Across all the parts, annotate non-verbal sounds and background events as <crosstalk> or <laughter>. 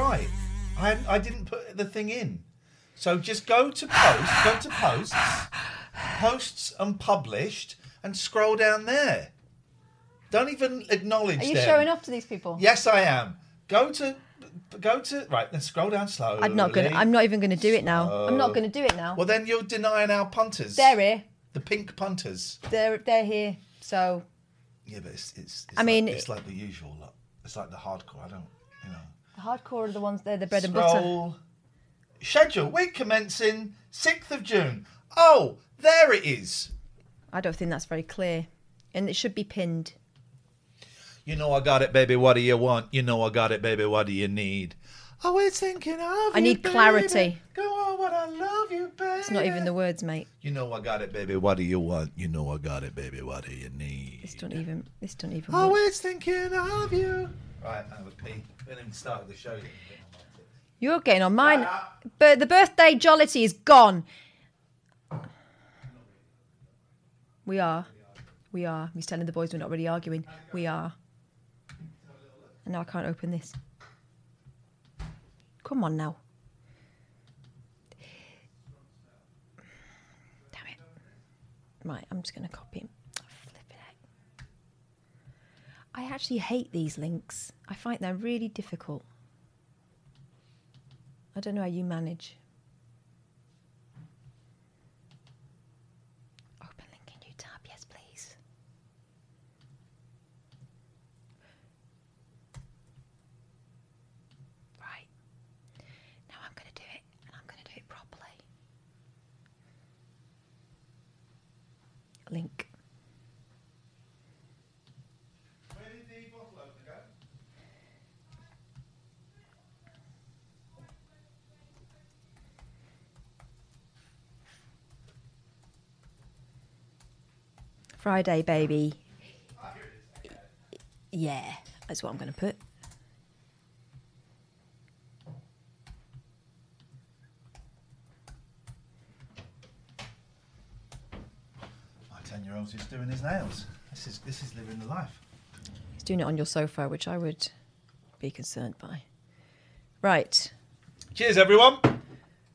Right. I I didn't put the thing in. So just go to post, go to posts, posts unpublished, and scroll down there. Don't even acknowledge Are you them. showing off to these people? Yes, I am. Go to, go to right. Then scroll down slowly. I'm not gonna. I'm not even gonna do it now. I'm not gonna do it now. Well, then you're denying our punters. they're here. The pink punters. They're they're here. So Yeah, but it's it's. it's I mean- it's like the usual. Lot. It's like the hardcore. I don't. You know. Hardcore are the ones. They're the bread and butter. Scroll. Schedule week commencing sixth of June. Oh, there it is. I don't think that's very clear, and it should be pinned. You know I got it, baby. What do you want? You know I got it, baby. What do you need? Always thinking of I you, need baby. clarity. Go on, what I love you, baby. It's not even the words, mate. You know I got it, baby. What do you want? You know I got it, baby. What do you need? This don't even. This don't even. work. Always thinking of you. Right, I have a pee. We haven't even started the show yet. You're getting on mine. But the birthday jollity is gone. We are. We are. He's telling the boys we're not really arguing. We are. And now I can't open this. Come on now. Damn it. Right, I'm just going to copy him. Out. I actually hate these links. I find they're really difficult. I don't know how you manage. Open link in new tab, yes, please. Right. Now I'm going to do it, and I'm going to do it properly. Link. Friday, baby. Yeah, that's what I'm going to put. My ten-year-old's just doing his nails. This is this is living the life. He's doing it on your sofa, which I would be concerned by. Right. Cheers, everyone.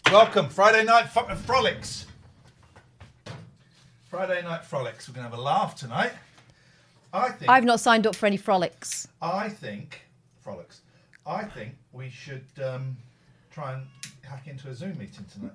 Welcome, Friday night fro- frolics. Friday night frolics. We're gonna have a laugh tonight. I think. I've not signed up for any frolics. I think frolics. I think we should um, try and hack into a Zoom meeting tonight.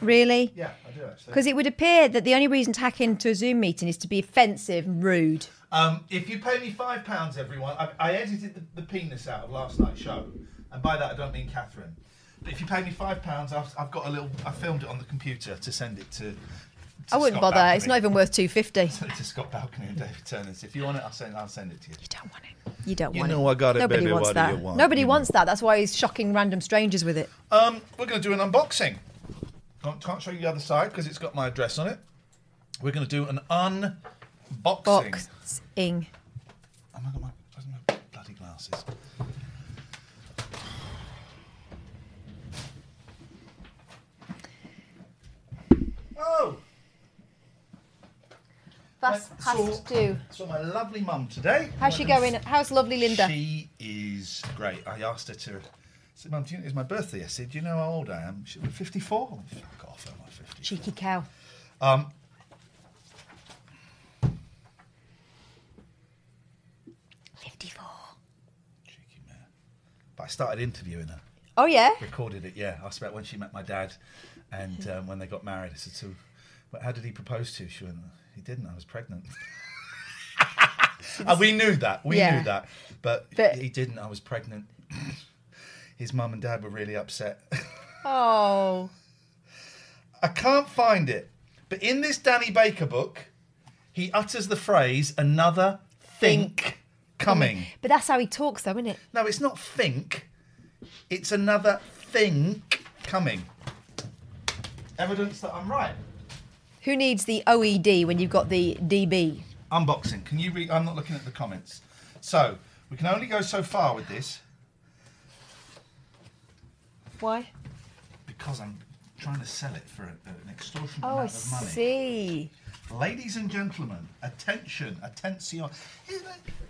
Really? Yeah, I do actually. Because it would appear that the only reason to hack into a Zoom meeting is to be offensive and rude. Um, if you pay me five pounds, everyone, I, I edited the, the penis out of last night's show, and by that I don't mean Catherine. But if you pay me five pounds, I've, I've got a little. I filmed it on the computer to send it to. to I wouldn't Scott bother. It's not even worth two fifty. Send <laughs> it to Scott Balcony and David Turners. If you want it, I'll send. I'll send it to you. You don't want it. You don't You want know it. I got it, Nobody baby, wants what that. want? Nobody You wants that. That's why he's shocking random strangers with it. Um, we're going to do an unboxing. Can't, can't show you the other side because it's got my address on it. We're going to do an unboxing. Boxing. Oh my god, my, my bloody glasses. Oh! That's has to do. My lovely mum today. How's she going? How's lovely Linda? She is great. I asked her to I said, Mum, it's my birthday? I said, Do you know how old I am? She was 54. Oh, fuck off, am I 50? Cheeky cow. Um, Fifty-four. cheeky man. But I started interviewing her. Oh yeah. Recorded it, yeah. Asked about when she met my dad and um, when they got married. I said, So, well, how did he propose to you? She went, He didn't. I was pregnant. <laughs> and we knew that. We Yeah. knew that. But, But- he didn't. I was pregnant. His mum and dad were really upset. <laughs> Oh. I can't find it. But in this Danny Baker book, he utters the phrase another think coming. But that's how he talks, though, isn't it? No, it's not think. It's another think coming. Evidence that I'm right. Who needs the OED when you've got the DB? Unboxing. Can you read? I'm not looking at the comments. So we can only go so far with this Why? because I'm trying to sell it for a, an extortionate Oh, amount of money. I see. Ladies and gentlemen, attention, attention.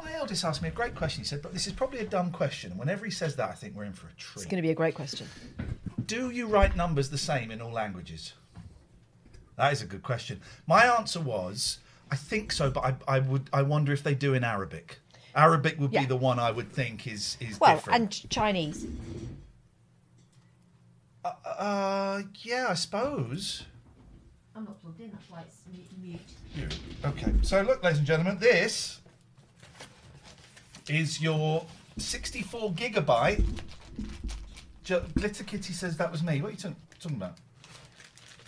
My eldest asked me a great question. He said, but this is probably a dumb question. And whenever he says that, I think we're in for a treat. It's going to be a great question. Do you write numbers the same in all languages? That is a good question. My answer was, I think so, but I, I would, I wonder if they do in Arabic. Arabic would Yeah. be the one I would think is is Well, different. and Chinese. Uh, yeah, I suppose. I'm not plugged in, that's why it's mute. You. Okay, so look, ladies and gentlemen, this is your 64 gigabyte. J- Glitter Kitty says that was me. What are you talking, talking about?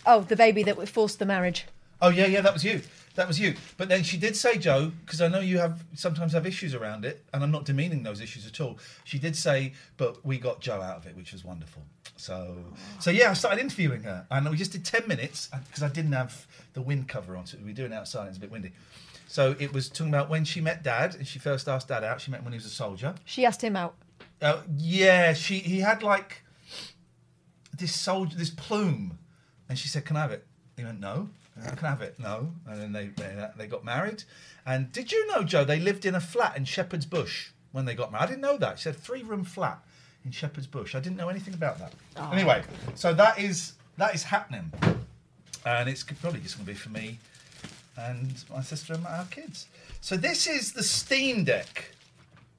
Oh, the baby that forced the marriage. Oh yeah, yeah, that was you. That was you. But then she did say, Joe, because I know you have sometimes have issues around it, and I'm not demeaning those issues at all. She did say, but we got Joe out of it, which was wonderful. So, so yeah, I started interviewing her, and we just did ten minutes because I didn't have the wind cover on, so we were doing it outside. It's a bit windy. So it was talking about when she met Dad, and she first asked Dad out. She met him when he was a soldier. She asked him out. Uh, yeah, she he had like this soldier, this plume, and she said, "Can I have it?" He went, "No." "Uh, Can I have it? No. And then they, they they got married. And did you know, Joe? They lived in a flat in Shepherd's Bush when they got married. I didn't know that. She said three room flat in Shepherd's Bush. I didn't know anything about that. Anyway, so that is that is happening, and it's probably just going to be for me and my sister and our kids. So this is the Steam Deck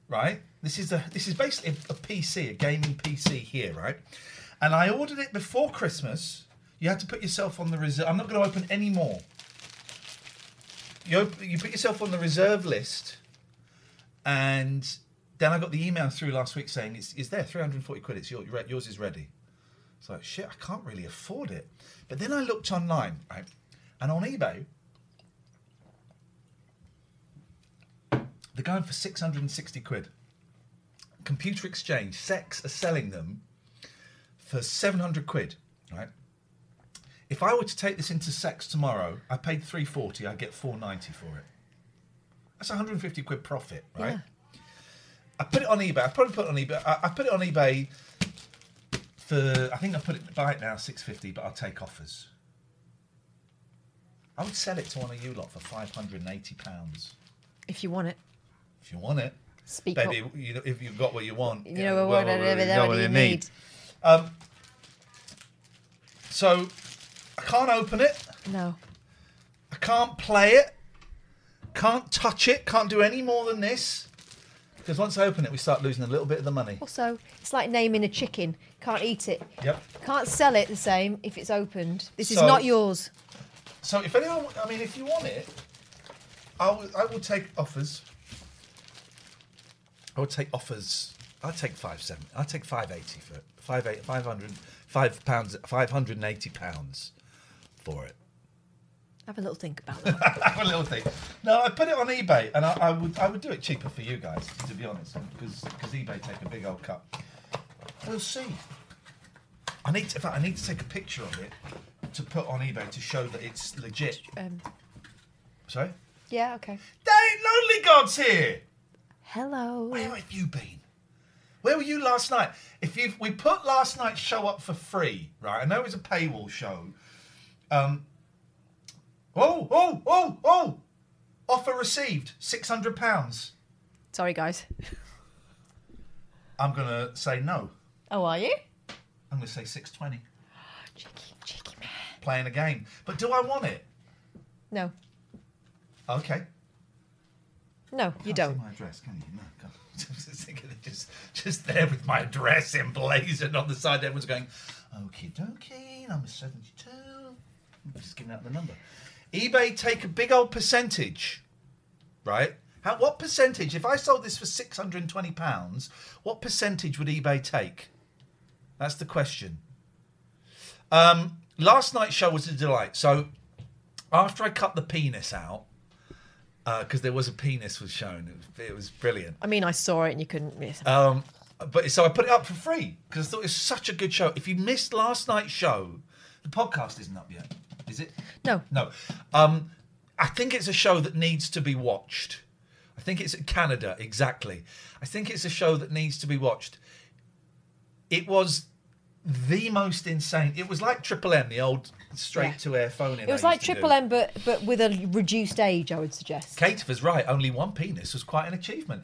right? This is a this is basically a PC, a gaming PC here, right? And I ordered it before Christmas. You had to put yourself on the reserve. I'm not going to open any more. You you put yourself on the reserve list, and then I got the email through last week saying it's, it's there, 340 quid. It's your, yours is ready. It's like shit. I can't really afford it. But then I looked online, right, and on eBay. They're going for 660 quid. Computer Exchange, CeX are selling them for 700 quid, right? If I were to take this into CeX tomorrow, I paid 340, I get 490 for it. That's 150 quid profit, right? I put it on eBay. I probably put it on eBay. I, I put it on eBay for I think I put it buy it now 650, but I'll take offers. I would sell it to one of you lot for 580 pounds If you want it. if you want it. Speak Baby, up. you know, if you've got what you want, You know what, well, you you need. Um, so I can't open it. No. I can't play it. Can't touch it. Can't do any more than this. Because once I open it, we start losing a little bit of the money. Also, it's like naming a chicken. Can't eat it. Yep. Can't sell it the same if it's opened. This is So- not yours. So if anyone, I mean, if you want it, I will, I will take offers. I will take offers. I'll take five seven. I'll take five eighty for it. Five eight five hundred five pounds five hundred and eighty pounds for it. Have a little think about <laughs> that. Have a little think. No, I put it on eBay, and I, I would I would do it cheaper for you guys, to be honest, because because eBay take a big old cut. We'll see. I need to, in fact, I need to take a picture of it to put on eBay to show that it's legit. um, Sorry. yeah, okay. Dave Lonely God's here. Hello. Where have you been? Where were you last night? If you we put last night's show up for free, right? I know it was a paywall show. Um. Oh, oh, oh, oh! Offer received six hundred pounds. Sorry, guys. I'm gonna say no. Oh, are you? I'm gonna say six twenty. <gasps> Cheeky, cheeky man. Playing a game, but do I want it? No, Okay. no, you Can't don't. my address, can you? No. <laughs> thinking just, just there with my address emblazoned on the side. Everyone's going, okie dokie, number 72. I'm just giving out the number. eBay take a big old percentage, right? How, what percentage, if I sold this for £620, what percentage would eBay take? That's the question. Um, last night's show was a delight. So after I cut the penis out, because there was a penis was shown, it was, it was brilliant. I mean, I saw it and you couldn't miss. Um, but so I put it up for free because I thought it was such a good show. If you missed last night's show, the podcast isn't up yet, is it? no, No. Um, I think it's a show that needs to be watched. I think it's Canada, exactly. I think it's a show that needs to be watched. It was the most insane. It was like Triple M, the old straight to air phone in. it was like Triple M, but but with a reduced age, I would suggest. Kate was right. Only one penis was quite an achievement.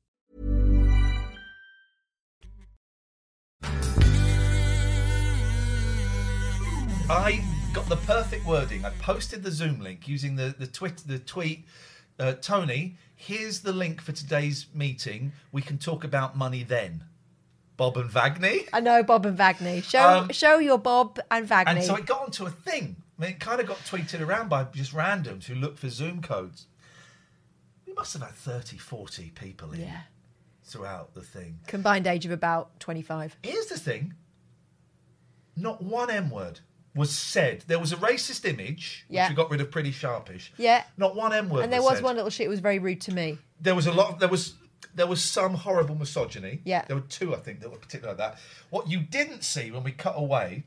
I got the perfect wording. I posted the Zoom link using the the tweet the tweet. Uh, Tony, here's the link for today's meeting. We can talk about money then. Bob and Vagene. I know Bob and Vagene. Show Um, show your Bob and Vagene. And so it got onto a thing. I mean, it kind of got tweeted around by just randoms who look for Zoom codes. We must have had 30, 40 people in yeah. throughout the thing. Combined age of about 25. Here's the thing not one M word was said. There was a racist image, which Yeah. we got rid of pretty sharpish. Yeah. Not one M word. And there was said. one little shit that was very rude to me. There was a lot. Of, there was there was some horrible misogyny. Yeah. There were two, I think, that were particularly like that. What you didn't see when we cut away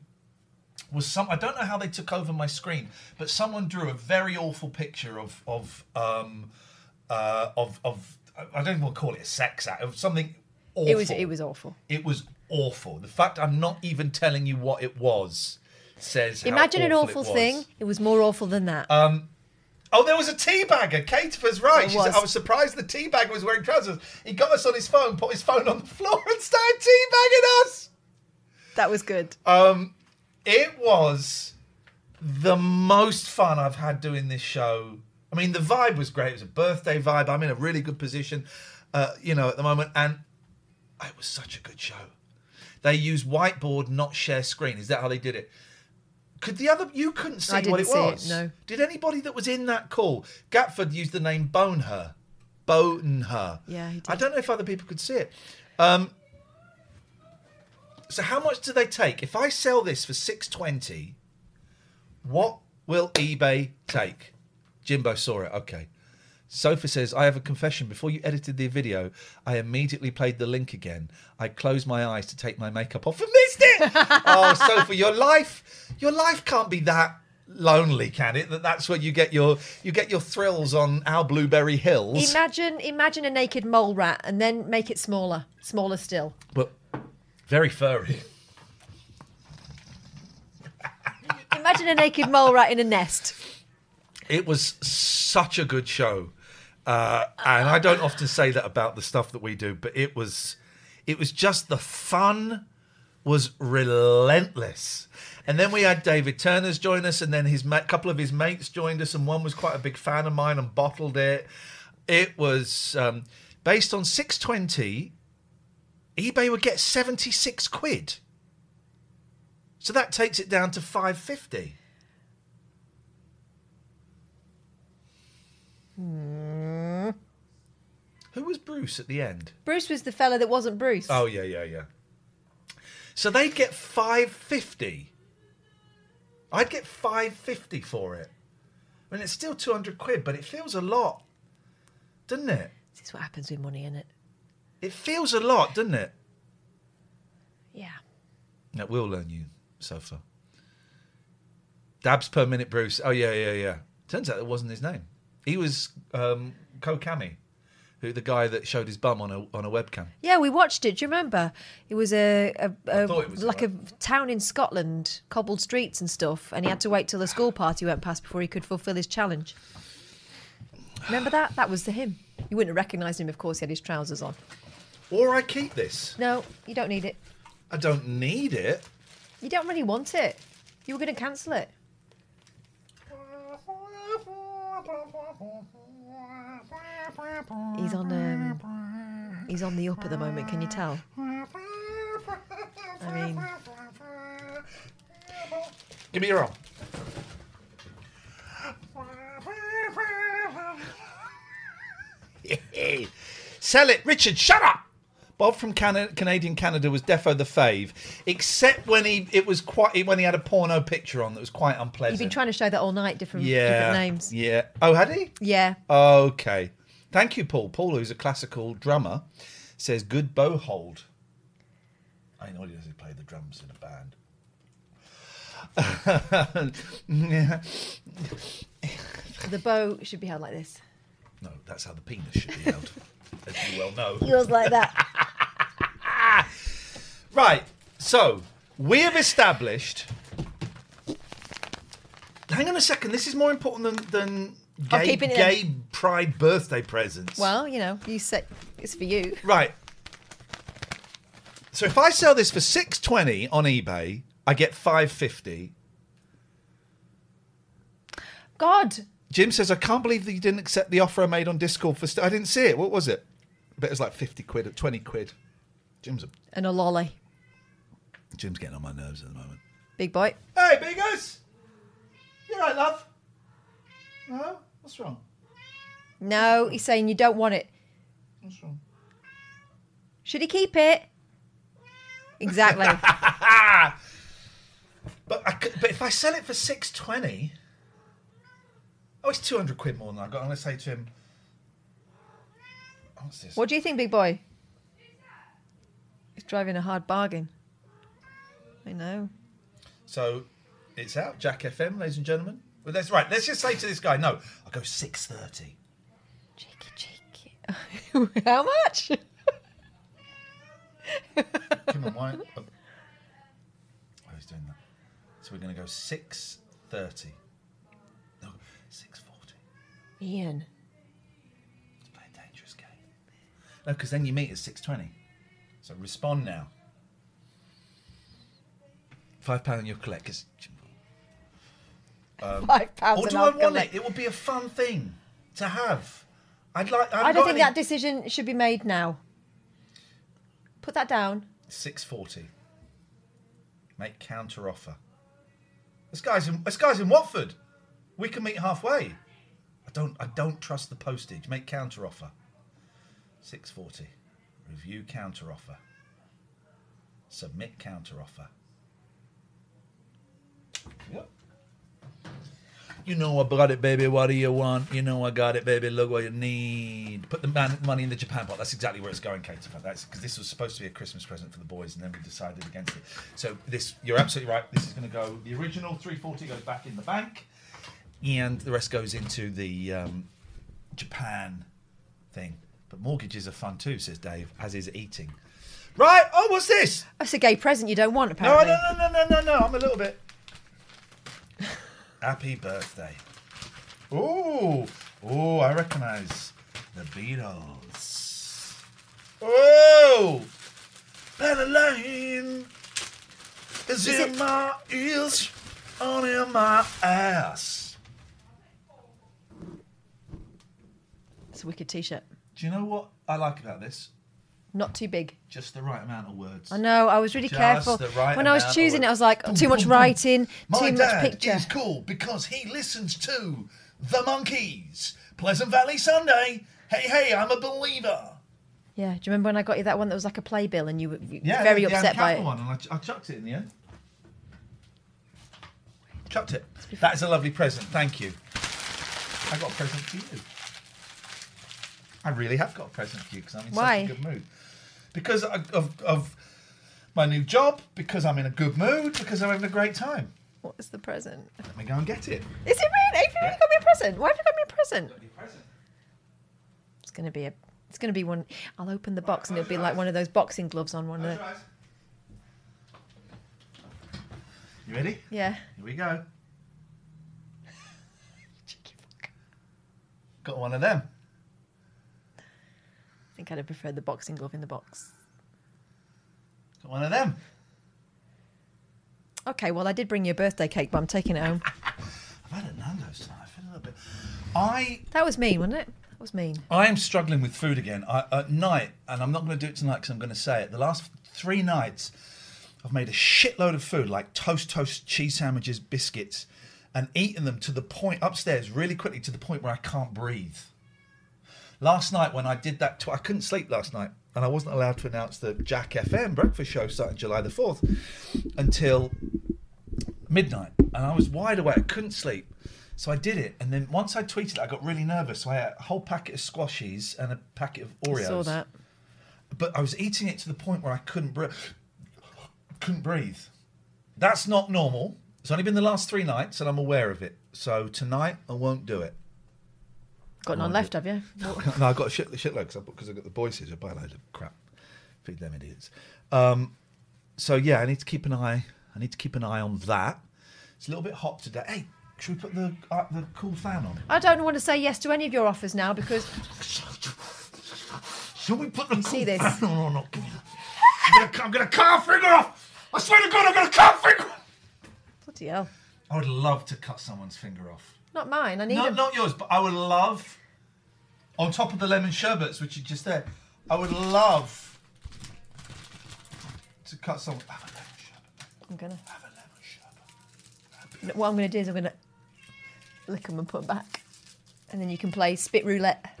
was some. I don't know how they took over my screen, but someone drew a very awful picture of of um uh of of. I don't even want to call it a sex act. Of something awful. It was it was awful. It was awful. The fact I'm not even telling you what it was says. Imagine an awful awful it thing. It was more awful than that. Um, Oh, there was a teabagger. Kate was right. Was. I was surprised the teabagger was wearing trousers. He got us on his phone, put his phone on the floor, and started teabagging us. that was good. Um, it was the most fun I've had doing this show. I mean, the vibe was great. It was a birthday vibe. I'm in a really good position, uh, you know, at the moment, and it was such a good show. They used whiteboard, not share screen. Is that how they did it? Could the other you couldn't see I what it didn't see it, was? no. Did anybody that was in that call? Gatford used the name Bone Her. Bone Her. Yeah, he did. I don't know if other people could see it. Um, so how much do they take? If I sell this for six twenty, what will eBay take? Jimbo saw it. Okay. Sophie says, I have a confession. Before you edited the video, I immediately played the link again. I closed my eyes to take my makeup off and missed it. <laughs> oh, Sofa, your life, your life can't be that lonely, can it? That that's where you get your you get your thrills on our Blueberry Hills. Imagine, imagine a naked mole rat, and then make it smaller, smaller still. but very furry. Imagine a naked mole rat in a nest. It was such a good show, uh, and I don't often say that about the stuff that we do, but it was, it was just the fun was relentless. And then we had David Turner's join us, and then his ma- couple of his mates joined us, and one was quite a big fan of mine and bottled it. It was um, based on 620. eBay would get 76 quid. So that takes it down to 550. Who was Bruce at the end? Bruce was the fella that wasn't Bruce. Oh yeah, yeah, yeah. So they'd get five fifty. I'd get five fifty for it. I mean, it's still two hundred quid, but it feels a lot, doesn't it? This is what happens with money, isn't it? It feels a lot, doesn't it? Yeah. That will learn you, so far. Dabs per minute, Bruce. Oh yeah, yeah, yeah. Turns out it wasn't his name. He was um, Kokami, who the guy that showed his bum on a on a webcam. Yeah, we watched it. Do you remember? It was a, a, a was like a town in Scotland, cobbled streets and stuff, and he had to wait till the school party went past before he could fulfil his challenge. Remember that? That was the him. You wouldn't have recognised him, of course. He had his trousers on. Or I keep this. No, you don't need it. I don't need it. You don't really want it. You were going to cancel it. He's on. Um, he's on the up at the moment. Can you tell? I mean, Give me your arm. Sell it, Richard. Shut up. Bob from Cana- Canadian Canada was defo the fave, except when he it was quite when he had a porno picture on that was quite unpleasant. you've been trying to show that all night. Different, yeah, different names. Yeah. Oh, had he? Yeah. Okay. Thank you, Paul. Paul, who's a classical drummer, says good bow hold. I know he doesn't play the drums in a band. <laughs> The bow should be held like this. No, that's how the penis should be held, as you well know. <laughs> Yours like that. <laughs> Right. So we have established. Hang on a second. This is more important than than I'm gay, keeping pride birthday presents. well, you know, you said it's for you. Right. So if I sell this for six twenty on eBay, I get five fifty. God, Jim says, "I can't believe that you didn't accept the offer I made on Discord for." St- I didn't see it. What was it? But it was like fifty quid, or twenty quid. Jim's a, and a lolly, Jim's getting on my nerves at the moment. big boy. Hey, Biggers! You are right, love? No? What's wrong? No, he's saying you don't want it. What's wrong? Should he keep it? Exactly. <laughs> But I could, but if I sell it for six twenty, oh, it's two hundred quid more than I got. I'm going to say to him, "What's this?" what do you think, big boy? He's driving a hard bargain. I know. So it's out, Jack FM, ladies and gentlemen. Well, that's right. Let's just say to this guy, no, I'll go six thirty. Cheeky, cheeky. <laughs> How much? Come on, why? Oh. oh, he's doing that. So we're going to go six thirty. No, six forty. Ian. Let's play a dangerous game. No, because then you meet at six twenty. So respond now. Five pound on your collect. 'Cause- um, <laughs> Five pounds Or do I'll want it? It would be a fun thing to have. I'd like. I don't think that decision should be made now. Put that down. Six forty. Make counter offer. This guy's in. This guy's in Watford. We can meet halfway. I don't. I don't trust the postage. Make counter offer. Six forty. Review counter offer. Submit counter offer. Yep. You know I brought it, baby. What do you want? You know I got it, baby. Look what you need. Put the man- money in the Japan pot. That's exactly where it's going, Kate. That's because this was supposed to be a Christmas present for the boys, and then we decided against it. So this, you're absolutely right. This is going to go. The original 340 goes back in the bank, and the rest goes into the um, Japan thing. But mortgages are fun too, says Dave, as is eating. Right. Oh, what's this? That's a gay present you don't want, apparently. no, no, no, no, no, no. I'm a little bit. Happy birthday. Ooh, ooh, I recognize the Beatles. Oh, Better Lane is, Is in it- my ears, on in my ass. It's a wicked T-shirt. Do you know what I like about this? Not too big. Just the right amount of words. I know. I was really Just careful the right when I was choosing it. I was like, Boom, too much boom, boom. writing, My too much dad picture. is cool because he listens to the Monkees. Pleasant Valley Sunday. Hey, hey, I'm a believer. Yeah. Do you remember when I got you that one that was like a playbill and you were Yeah, very the, the upset by it? One, and I, ch- I chucked it in the end. Chucked it. That is a lovely present. Thank you. I got a present for you. I really have got a present for you because I'm in Why? such a good mood. Because of, of, of my new job, because I'm in a good mood, because I'm having a great time. What is the present? Let me go and get it. Is it really? Have you really got me a present? Why have you got me a present? It's gonna be a. It's gonna be one. I'll open the box and it'll be like one of those boxing gloves on one of the. You ready? Yeah. Here we go. <laughs> Got one of them. I think I'd have preferred the boxing glove in the box. Got one of them. Okay, well I did bring you a birthday cake, but I'm taking it home. <laughs> I've had a Nando's tonight. I feel a little bit. I That was mean, wasn't it? That was mean. I am struggling with food again. I, at night, and I'm not going to do it tonight because I'm going to say it. The last three nights, I've made a shitload of food, like toast, toast, cheese sandwiches, biscuits, and eaten them to the point upstairs really quickly to the point where I can't breathe. Last night, when I did that, tw- I couldn't sleep last night, and I wasn't allowed to announce the Jack FM breakfast show starting July the fourth until midnight, and I was wide awake. I couldn't sleep. So I did it, and then once I tweeted it, I got really nervous. So I had a whole packet of squashies and a packet of I Oreos. saw that. But I was eating it to the point where I couldn't breathe. Couldn't breathe. That's not normal. It's only been the last three nights, and I'm aware of it. So tonight I won't do it. Got none left, have you? <laughs> no, I've got a shit, shitload because I've got the boys here. So I buy a load of crap. Feed them idiots. Um, so yeah, I need to keep an eye. I need to keep an eye on that. It's a little bit hot today. Hey, should we put the uh, the cool fan on? I don't want to say yes to any of your offers now because <laughs> Shall we put the You cool see this? fan on or not? I'm gonna, I'm gonna cut a finger off. I swear to God, I'm gonna cut a finger. off. bloody hell, I would love to cut someone's finger off. Not mine. I need No, not yours, but I would love, on top of the lemon sherbets, which are just there, I would love to cut some. Have a lemon sherbet. I'm gonna. Have a lemon sherbet. What I'm gonna do is I'm gonna lick them and put them back, and then you can play spit roulette.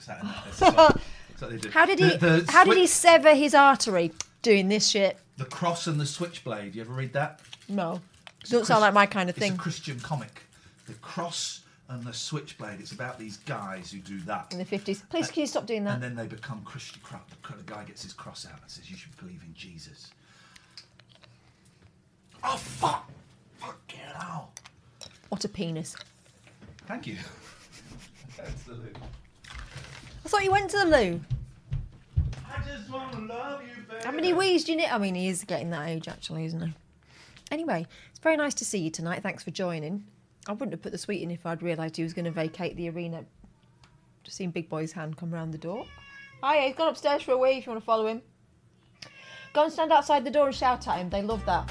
Is? that, is that- is what they do. How did he? The, the how did he swi- sever his artery doing this shit? The cross and the switchblade. You ever read that? No, doesn't a sound like my kind of thing. It's a Christian comic. The cross and the switchblade. It's about these guys who do that. In the fifties, uh, please can you stop doing that? And then they become Christian. Crap. The, guy gets his cross out and says, "You should believe in Jesus." Oh fuck! Fucking hell! What a penis! Thank you. <laughs> That's the loop. I thought you went to the loo. I just want to love you, baby. How many wees do you need? I mean, he is getting that age, actually, isn't he? Anyway, it's very nice to see you tonight. Thanks for joining. I wouldn't have put the sweet in if I'd realised he was going to vacate the arena. Just seen Big Boy's hand come round the door. Hiya, he's gone upstairs for a wee if you want to follow him. Go and stand outside the door and shout at him. They love that.